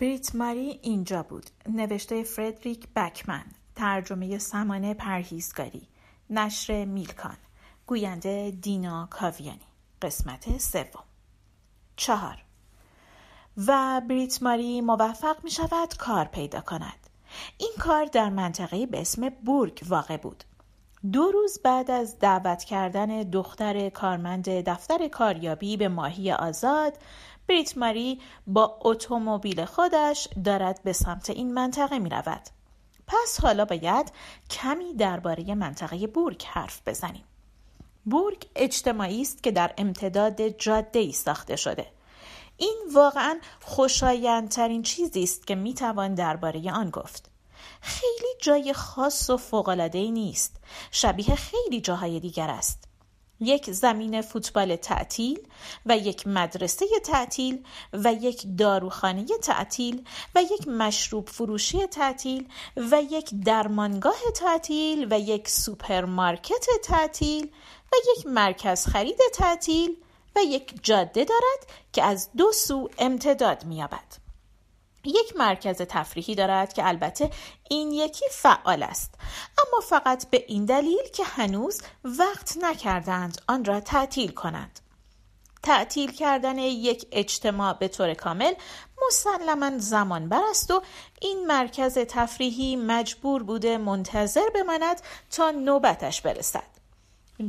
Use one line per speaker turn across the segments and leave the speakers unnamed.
بریت ماری اینجا بود. نوشته فردریک بکمن. ترجمه سمانه پرهیزگاری. نشر میلکان. گوینده دینا کاویانی. قسمت سوم. چهار. و بریت ماری موفق می شود کار پیدا کند. این کار در منطقه به اسم بورگ واقع بود. دو روز بعد از دعوت کردن دختر کارمند دفتر کاریابی به ماهی آزاد بریت ماری با اتومبیل خودش دارد به سمت این منطقه می رود. پس حالا باید کمی درباره منطقه بورگ حرف بزنیم. بورگ اجتماعی است که در امتداد جاده ای ساخته شده. این واقعا خوشایندترین چیزی است که می توان درباره آن گفت. خیلی جای خاص و فوق‌العاده‌ای نیست. شبیه خیلی جاهای دیگر است. یک زمین فوتبال تعطیل و یک مدرسه تعطیل و یک داروخانه تعطیل و یک مشروب فروشی تعطیل و یک درمانگاه تعطیل و یک سوپرمارکت تعطیل و یک مرکز خرید تعطیل و یک جاده دارد که از دو سو امتداد می‌یابد. یک مرکز تفریحی دارد که البته این یکی فعال است. اما فقط به این دلیل که هنوز وقت نکردند آن را تعطیل کنند. تعطیل کردن یک اجتماع به طور کامل مسلما زمان بر است و این مرکز تفریحی مجبور بوده منتظر بماند تا نوبتش برسد.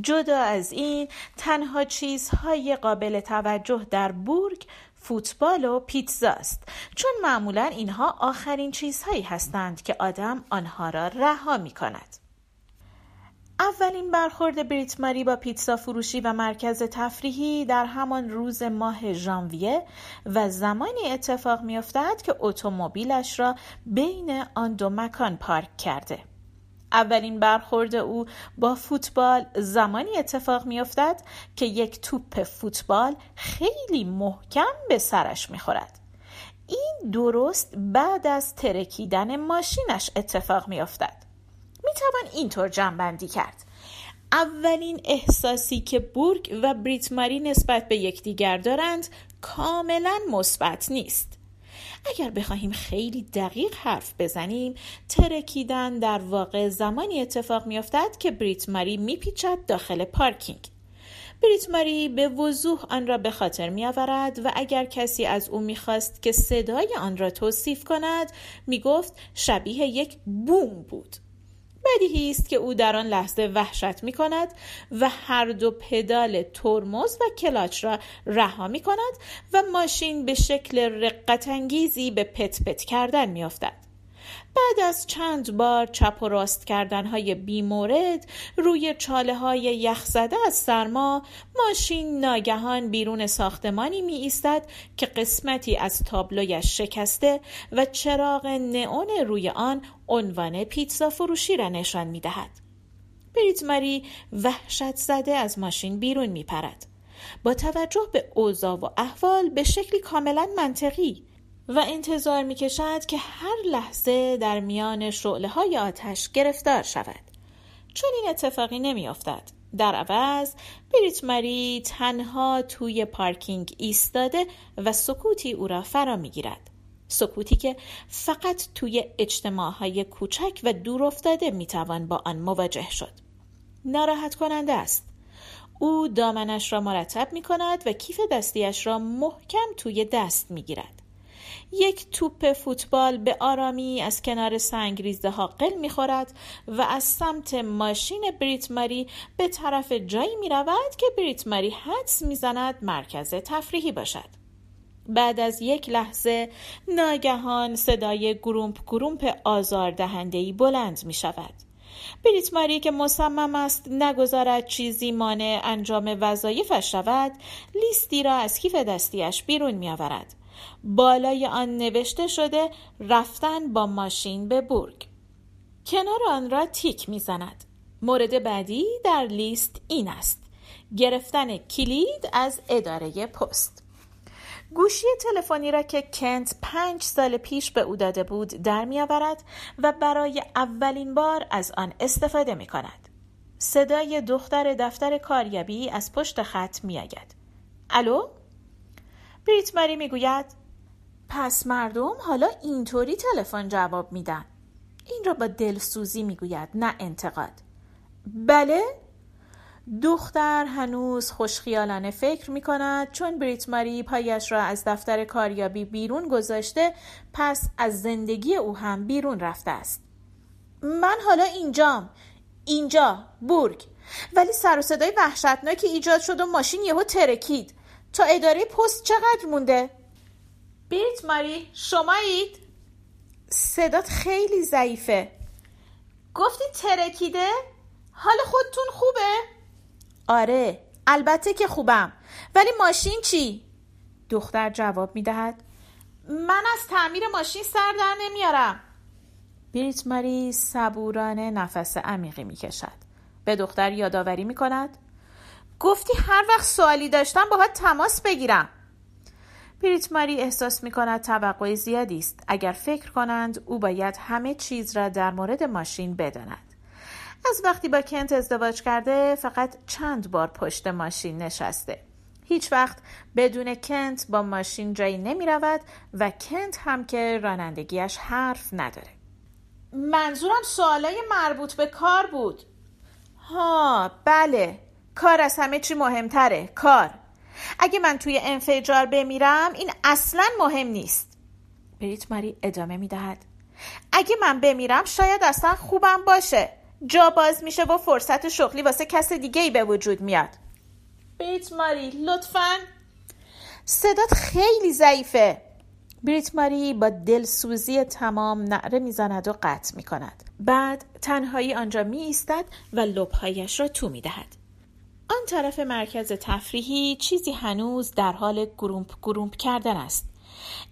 جدا از این تنها چیزهای قابل توجه در بورگ فوتبال و پیتزا است چون معمولا اینها آخرین چیزهایی هستند که آدم آنها را رها می کند. اولین برخورد بریت ماری با پیتزا فروشی و مرکز تفریحی در همان روز ماه ژانویه و زمانی اتفاق می افتد که اتومبیلش را بین آن دو مکان پارک کرده. اولین برخورد او با فوتبال زمانی اتفاق میافتد که یک توپ فوتبال خیلی محکم به سرش می‌خورد. این درست بعد از ترکیدن ماشینش اتفاق میافتد. می‌توان اینطور جنبندی کرد. اولین احساسی که بورگ و بریت ماری نسبت به یکدیگر دارند کاملا مثبت نیست. اگر بخواهیم خیلی دقیق حرف بزنیم ترکیدن در واقع زمانی اتفاق میافتد که بریت ماری میپیچد داخل پارکینگ. بریت ماری به وضوح آن را به خاطر می آورد و اگر کسی از او می‌خواست که صدای آن را توصیف کند می‌گفت شبیه یک بوم بود. بدیهی است که او در آن لحظه وحشت می کند و هر دو پدال ترمز و کلاچ را رها می کند و ماشین به شکل رقتانگیزی به پت پت کردن می افتد. بعد از چند بار چپ و راست کردن های بیمورد روی چاله های یخزده از سرما ماشین ناگهان بیرون ساختمانی می ایستد که قسمتی از تابلویش شکسته و چراغ نئون روی آن عنوان پیتزا فروشی را نشان می دهد. بریت ماری وحشت زده از ماشین بیرون می پرد. با توجه به اوضاع و احوال به شکلی کاملا منطقی و انتظار می کشد که هر لحظه در میان شعله های آتش گرفتار شود چون این اتفاقی نمی افتد. در عوض بریت مری تنها توی پارکینگ ایستاده و سکوتی او را فرا می گیرد. سکوتی که فقط توی اجتماع های کوچک و دور افتاده می توان با آن مواجه شد. ناراحت کننده است. او دامنش را مرتب می کند و کیف دستیش را محکم توی دست می گیرد. یک توپ فوتبال به آرامی از کنار سنگریزه ها قل می‌خورد و از سمت ماشین بریت ماری به طرف جایی می رود که بریت ماری حدس می‌زند مرکز تفریحی باشد. بعد از یک لحظه ناگهان صدای گرومپ گرومپ آزار دهندهی بلند می شود. بریت ماری که مصمم است نگذارد چیزی مانع انجام وظایفش شود لیستی را از کیف دستیش بیرون می آورد. بالای آن نوشته شده رفتن با ماشین به بورگ کنار آن را تیک می‌زند مورد بعدی در لیست این است گرفتن کلید از اداره پست گوشی تلفنی را که کنت پنج سال پیش به او داده بود در میآورد و برای اولین بار از آن استفاده می کند. صدای دختر دفتر کاریابی از پشت خط می آید. الو؟ بریت ماری می‌گوید پس مردم حالا اینطوری تلفن جواب میدن. این را با دلسوزی می‌گوید نه انتقاد. بله؟ دختر هنوز خوشخیالانه فکر می کند چون بریت ماری پایش را از دفتر کاریابی بیرون گذاشته پس از زندگی او هم بیرون رفته است. من حالا اینجام. اینجا بورگ. ولی سر و صدای وحشتناکی ایجاد شد و ماشین یهو ترکید. تا اداره پست چقدر مونده؟ بریت ماری شمایید. صدات خیلی ضعیفه. گفتی ترکیده؟ حال خودتون خوبه؟ آره البته که خوبم. ولی ماشین چی؟ دختر جواب می دهد من از تعمیر ماشین سر در نمیارم. بریت ماری صبورانه نفس عمیقی می کشد به دختر یادآوری می کند گفتی هر وقت سوالی داشتم باهات تماس بگیرم. بریت ماری احساس می کند توقع زیادی است. اگر فکر کنند او باید همه چیز را در مورد ماشین بداند. از وقتی با کنت ازدواج کرده فقط چند بار پشت ماشین نشسته. هیچ وقت بدون کنت با ماشین جایی نمی رود و کنت هم که رانندگیش حرف نداره. منظورم سوالای مربوط به کار بود. ها بله. کار از همه چی مهمتره. کار. اگه من توی انفجار بمیرم این اصلا مهم نیست. بریت ماری ادامه می دهد اگه من بمیرم شاید اصلا خوبم باشه. جا باز میشه و فرصت شغلی واسه کس دیگه ای به وجود میاد. بریت ماری لطفا. صدات خیلی ضعیفه. بریت ماری با دلسوزی تمام نعره می‌زند و قطع می کند. بعد تنهایی آنجا می ایستد و لبهایش را تو می دهد. آن طرف مرکز تفریحی چیزی هنوز در حال گرومپ گرومپ کردن است.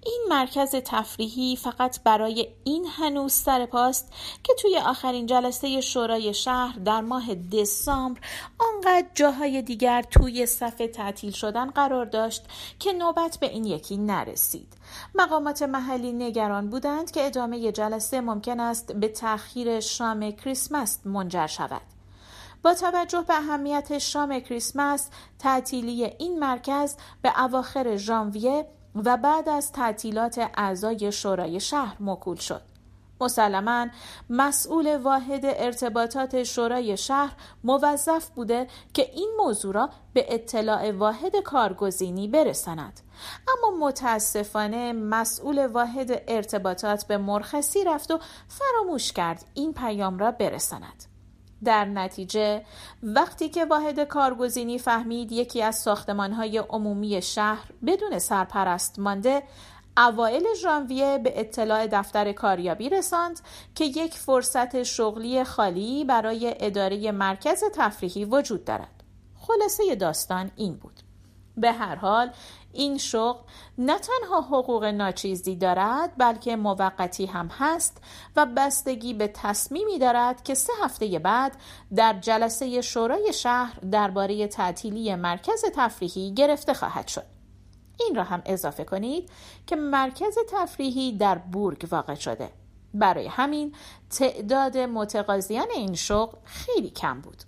این مرکز تفریحی فقط برای این هنوز سر پاست که توی آخرین جلسه شورای شهر در ماه دسامبر آنقدر جاهای دیگر توی صفحه تعطیل شدن قرار داشت که نوبت به این یکی نرسید. مقامات محلی نگران بودند که ادامه جلسه ممکن است به تأخیر شام کریسمس منجر شود. با توجه به اهمیت شام کریسمس تعطیلی این مرکز به اواخر ژانویه و بعد از تعطیلات اعضای شورای شهر مکول شد. مسلما مسئول واحد ارتباطات شورای شهر موظف بوده که این موضوع را به اطلاع واحد کارگزینی برساند اما متاسفانه مسئول واحد ارتباطات به مرخصی رفت و فراموش کرد این پیام را برساند در نتیجه وقتی که واحد کارگزینی فهمید یکی از ساختمانهای عمومی شهر بدون سرپرست مانده اوایل ژانویه به اطلاع دفتر کاریابی رساند که یک فرصت شغلی خالی برای اداره مرکز تفریحی وجود دارد. خلاصه داستان این بود. به هر حال این شغل نه تنها حقوق ناچیزی دارد بلکه موقتی هم هست و بستگی به تصمیمی دارد که سه هفته بعد در جلسه شورای شهر درباره تعطیلی مرکز تفریحی گرفته خواهد شد. این را هم اضافه کنید که مرکز تفریحی در بورگ واقع شده. برای همین تعداد متقاضیان این شغل خیلی کم بود.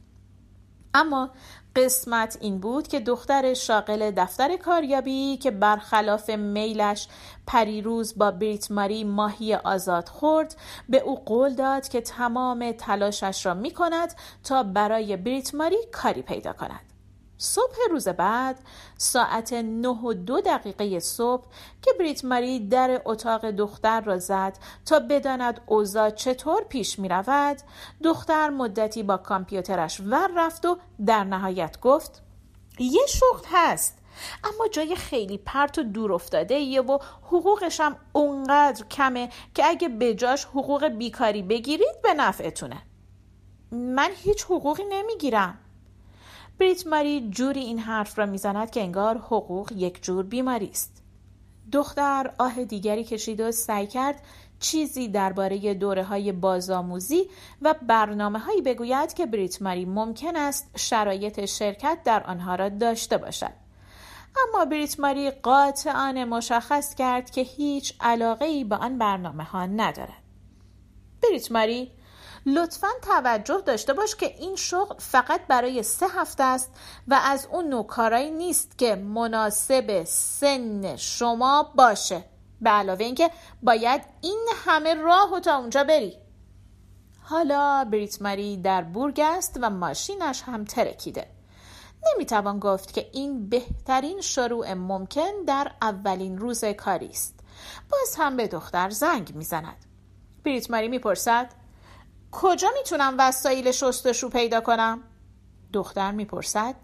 اما قسمت این بود که دختر شاغل دفتر کاریابی که برخلاف میلش پریروز با بریت ماری ماهی آزاد خورد به او قول داد که تمام تلاشش را می کند تا برای بریت ماری کاری پیدا کند. صبح روز بعد ساعت نه و دو دقیقه صبح که بریت ماری در اتاق دختر را زد تا بداند اوضاع چطور پیش می رود دختر مدتی با کامپیوترش ور رفت و در نهایت گفت یه شغل هست اما جای خیلی پرت و دور افتاده یه و حقوقش هم اونقدر کمه که اگه بجاش حقوق بیکاری بگیرید به نفعتونه. من هیچ حقوقی نمی‌گیرم. بریت ماری جوری این حرف را می‌زند که انگار حقوق یک جور بیماری است. دختر آه دیگری کشید و سعی کرد چیزی درباره دوره های بازآموزی و برنامه هایی بگوید که بریت ماری ممکن است شرایط شرکت در آنها را داشته باشد. اما بریت ماری قاطعانه مشخص کرد که هیچ علاقه ای به آن برنامه ها ندارد. بریت ماری لطفا توجه داشته باش که این شغل فقط برای سه هفته است و از اون نوع کارایی نیست که مناسب سن شما باشه. به علاوه اینکه باید این همه راه و تا اونجا بری. حالا بریت ماری در بورگ است و ماشینش هم ترکیده. نمی‌توان گفت که این بهترین شروع ممکن در اولین روز کاری است. باز هم به دختر زنگ می‌زند. بریت ماری می‌پرسد کجا می‌تونم وسایل شستشو پیدا کنم؟ دختر می‌پرسد.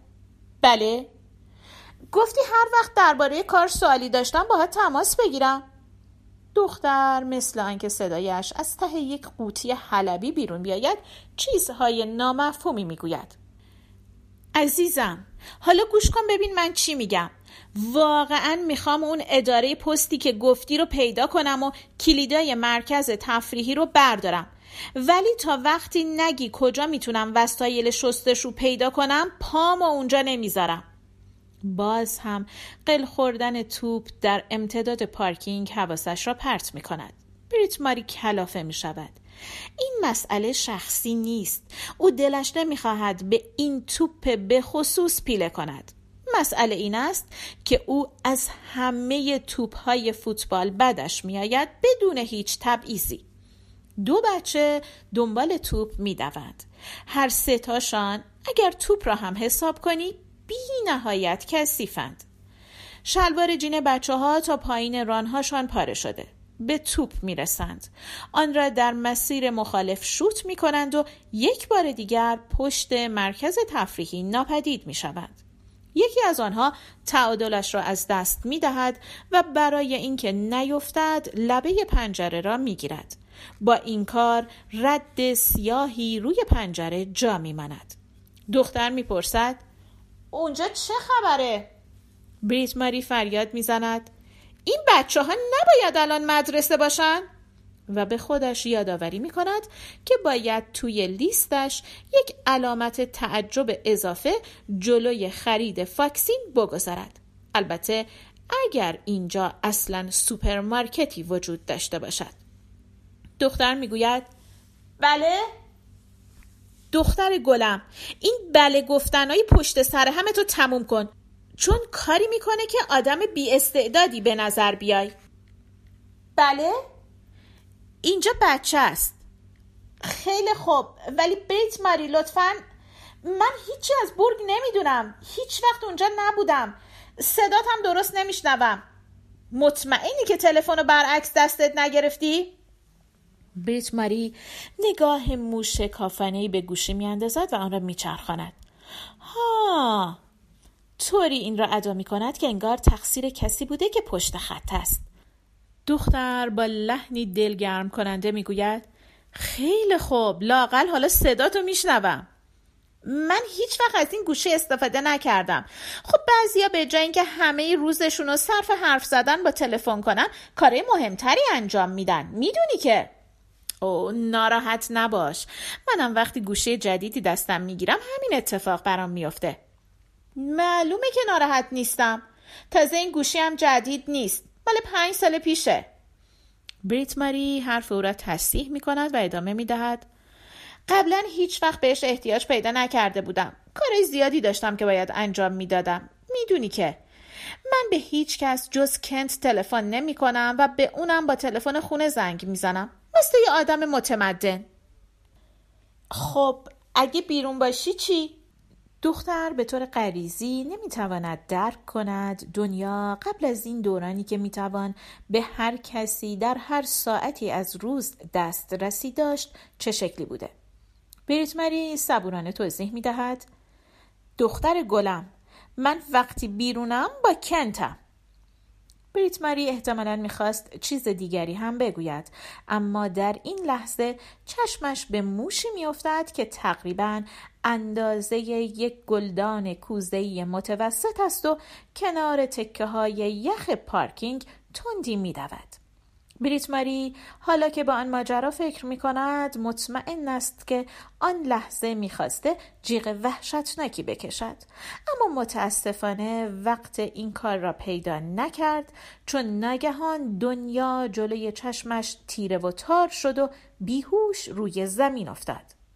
بله. گفتی هر وقت درباره کار سوالی داشتم باید تماس بگیرم. دختر مثل آنکه صدایش از ته یک قوطی حلبی بیرون بیاید چیزهای نامفهومی می‌گوید. عزیزم حالا گوش کن ببین من چی میگم. واقعا می‌خوام اون اداره پستی که گفتی رو پیدا کنم و کلیدای مرکز تفریحی رو بردارم. ولی تا وقتی نگی کجا می‌تونم وسایل شستش رو پیدا کنم پام و اونجا نمی‌ذارم باز هم قل خوردن توپ در امتداد پارکینگ حواسش را پرت می کند. بریت ماری کلافه می شود. این مسئله شخصی نیست. او دلش نمی‌خواهد به این توپ به خصوص پیله کند. مسئله این است که او از همه توپ های فوتبال بدش میآید بدون هیچ تبعیضی. دو بچه دنبال توپ می‌دوند. هر سه تاشان اگر توپ را هم حساب کنی بی نهایت کثیفند. شلوار جین بچه ها تا پایین رانهاشان پاره شده. به توپ می‌رسند. آن را در مسیر مخالف شوت می کنند و یک بار دیگر پشت مرکز تفریحی ناپدید می شوند. یکی از آنها تعادلش را از دست می دهد و برای اینکه نیفتد لبه پنجره را می گیرد. با این کار رد سیاهی روی پنجره جا می ماند. دختر می پرسد اونجا چه خبره؟ بریت ماری فریاد می‌زند این بچه ها نباید الان مدرسه باشن؟ و به خودش یادآوری می کند که باید توی لیستش یک علامت تعجب اضافه جلوی خرید فاکسین بگذارد. البته اگر اینجا اصلا سوپرمارکتی وجود داشته باشد. دختر می‌گوید؟ بله. دختر گلم این بله گفتنهای پشت سر همه تو تموم کن. چون کاری می‌کنه که آدم بی استعدادی به نظر بیای. بله. اینجا بچه است. خیلی خوب. ولی بریت ماری لطفا. من هیچی از بورگ نمی‌دونم. هیچ وقت اونجا نبودم. صدات هم درست نمیشنوم. مطمئنی که تلفن رو برعکس دستت نگرفتی؟ بریت ماری نگاه موش کافنه به گوشی میاندازد و آن را میچرخاند. ها طوری این را ادا می کند که انگار تقصیر کسی بوده که پشت خط است. دختر با لحنی دلگرم کننده می‌گوید خیلی خوب لاقل حالا صداتو میشنوم. من هیچ وقت از این گوشی استفاده نکردم. خب بعضیا به جای اینکه همه روزشون رو صرف حرف زدن با تلفن کنن کار مهمتری انجام میدن. می‌دونی که؟ او ناراحت نباش. منم وقتی گوشه جدیدی دستم می‌گیرم همین اتفاق برام میفته معلومه که ناراحت نیستم. تازه این گوشی هم جدید نیست. مال پنج سال پیشه. بریت ماری حرف او را تصحیح می کند و ادامه می دهد قبلا هیچ وقت بهش احتیاج پیدا نکرده بودم. کارهای زیادی داشتم که باید انجام می‌دادم. می‌دونی که من به هیچ کس جز کنت تلفن نمی کنم و به اونم با تلفن خونه زنگ می‌زنم. مثل یه آدم متمدن. خب اگه بیرون باشی چی؟ دختر به طور غریزی نمی‌تواند درک کند دنیا قبل از این دورانی که می‌توان به هر کسی در هر ساعتی از روز دسترسی داشت چه شکلی بوده؟ بریت مری صبورانه توضیح می‌دهد. دختر گلم من وقتی بیرونم با کنتم. بریت ماری احتمالا می‌خواست چیز دیگری هم بگوید اما در این لحظه چشمش به موشی میافتد که تقریبا اندازه یک گلدان کوزهی متوسط است و کنار تکه های یخ پارکینگ تندی میدود. بریت ماری حالا که به آن ماجرا فکر می کند مطمئن است که آن لحظه می‌خواسته جیغ وحشتناکی بکشد. اما متاسفانه وقت این کار را پیدا نکرد چون ناگهان دنیا جلوی چشمش تیره و تار شد و بیهوش روی زمین افتاد.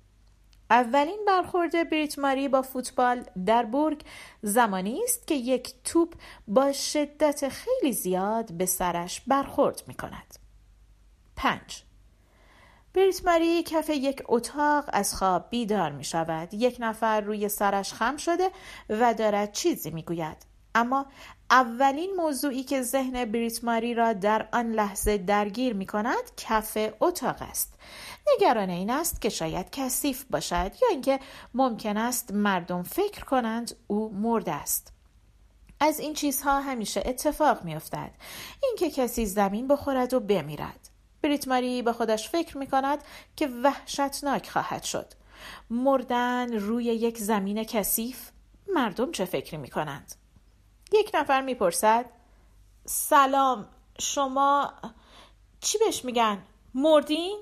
اولین برخورد بریت ماری با فوتبال در برگ زمانی است که یک توپ با شدت خیلی زیاد به سرش برخورد می کند. پنج بریت ماری کف یک اتاق از خواب بیدار می شود. یک نفر روی سرش خم شده و دارد چیزی می گوید. اما اولین موضوعی که ذهن بریت ماری را در آن لحظه درگیر می کند کف اتاق است. نگران این است که شاید کثیف باشد یا اینکه ممکن است مردم فکر کنند او مرده است. از این چیزها همیشه اتفاق می افتد. اینکه کسی زمین بخورد و بمیرد. بریت ماری به خودش فکر می کند که وحشتناک خواهد شد. مردن روی یک زمین کثیف مردم چه فکری می کنند؟ یک نفر می‌پرسد سلام شما چی بهش میگن؟ مردین؟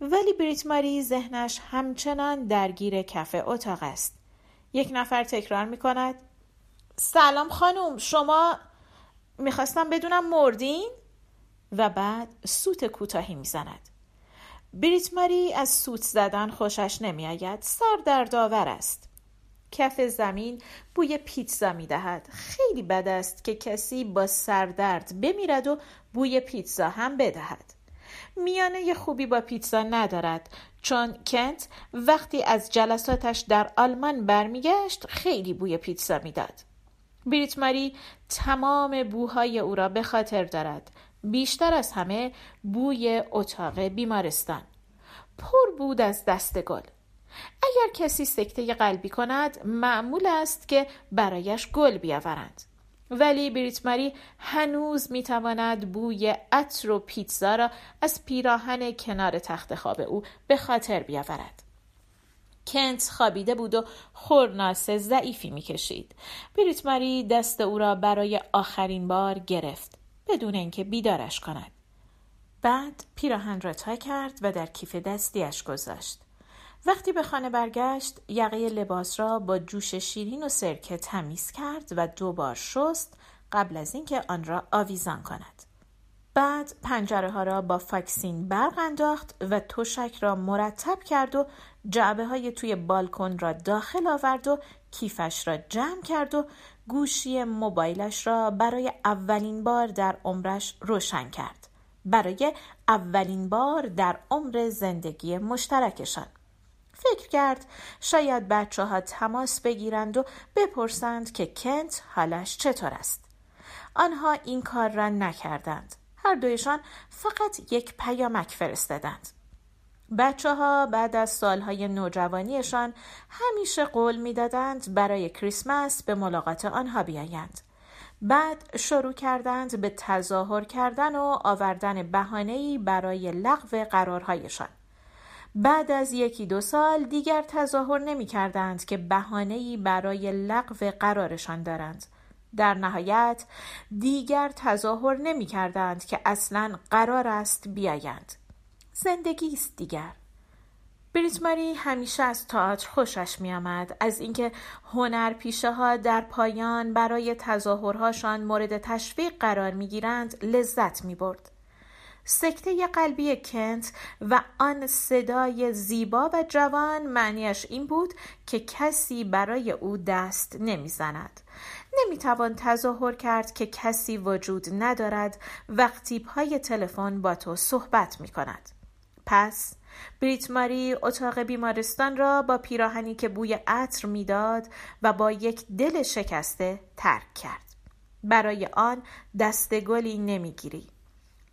ولی بریت ماری ذهنش همچنان درگیر کف اتاق است. یک نفر تکرار می کند سلام خانم شما می‌خواستم بدونم مردین؟ و بعد سوت کوتاهی می‌زند. بریت ماری از سوت زدن خوشش نمیآید سر در داور است. کف زمین بوی پیتزا می دهد. خیلی بد است که کسی با سردرد بمیرد و بوی پیتزا هم بدهد. میانه خوبی با پیتزا ندارد چون کنت وقتی از جلساتش در آلمان برمیگشت خیلی بوی پیتزا می‌داد. بریت ماری تمام بوهای او را به خاطر دارد بیشتر از همه بوی اتاق بیمارستان پر بود از دست گل اگر کسی سکته قلبی کند معمول است که برایش گل بیاورند. ولی بریت ماری هنوز می‌تواند بوی عطر و پیتزا را از پیراهن کنار تخت خواب او به خاطر بیاورد. کنت خوابیده بود و خورناس ضعیفی می‌کشید. بریت ماری دست او را برای آخرین بار گرفت بدون اینکه بیدارش کند. بعد پیراهن را تا کرد و در کیف دستیش گذاشت. وقتی به خانه برگشت یقه لباس را با جوش شیرین و سرکه تمیز کرد و دوبار شست قبل از اینکه آن را آویزان کند. بعد پنجره ها را با فاکسین برق انداخت و تشک را مرتب کرد و جعبه های توی بالکن را داخل آورد و کیفش را جمع کرد و گوشی موبایلش را برای اولین بار در عمرش روشن کرد. برای اولین بار در عمر زندگی مشترکشان. فکر کرد شاید بچه ها تماس بگیرند و بپرسند که کنت حالش چطور است. آنها این کار را نکردند. هر دویشان فقط یک پیامک فرستادند. بچه ها بعد از سالهای نوجوانیشان همیشه قول می‌دادند برای کریسمس به ملاقات آنها بیایند. بعد شروع کردند به تظاهر کردن و آوردن بهانه‌ای برای لغو قرارهایشان. بعد از یکی دو سال دیگر تظاهر نمی کردند که بهانه‌ای برای لغو قرارشان دارند. در نهایت دیگر تظاهر نمی کردند که اصلا قرار است بیایند. زندگی است دیگر. بریتماری همیشه از تئاتر خوشش می آمد از اینکه پیشه ها در پایان برای تظاهرهاشان مورد تشویق قرار می گیرند لذت می برد. سکته قلبی کنت و آن صدای زیبا و جوان معنیش این بود که کسی برای او دست نمی‌زند. نمی‌توان تظاهر کرد که کسی وجود ندارد وقتی پای تلفن با تو صحبت می کند. پس بریت ماری اتاق بیمارستان را با پیراهنی که بوی عطر می‌داد و با یک دل شکسته ترک کرد. برای آن دستگلی نمی‌گیری.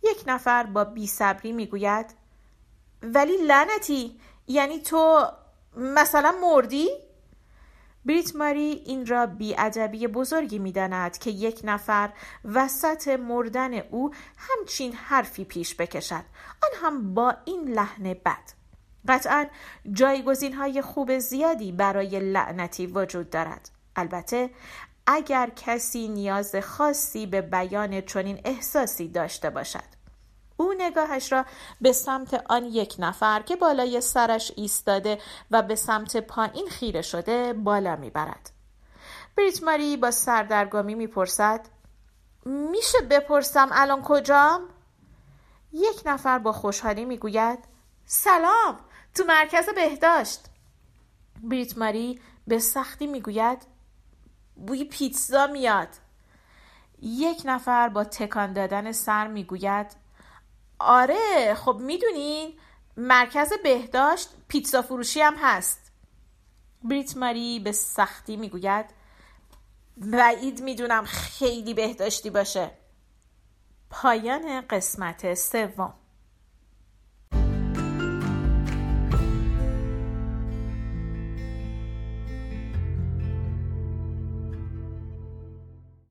یک نفر با بیصبری می‌گوید ولی لعنتی یعنی تو مثلا مردی؟ بریت ماری این را بیادبی بزرگی می‌داند که یک نفر وسط مردن او همچین حرفی پیش بکشد. آن هم با این لحن بد. قطعا جایگزین های خوب زیادی برای لعنتی وجود دارد. البته اگر کسی نیاز خاصی به بیان چنین احساسی داشته باشد. او نگاهش را به سمت آن یک نفر که بالای سرش ایستاده و به سمت پایین خیره شده بالا می‌برد. بریت ماری با سردرگمی می‌پرسد میشه بپرسم الان کجام؟ یک نفر با خوشحالی می‌گوید سلام تو مرکز بهداشت. بریت ماری به سختی می‌گوید بوی پیتزا میاد. یک نفر با تکان دادن سر می‌گوید آره خب می‌دونین مرکز بهداشت پیتزا فروشی هم هست. بریت ماری به سختی می‌گوید بعید می‌دونم خیلی بهداشتی باشه. پایان قسمت سوم.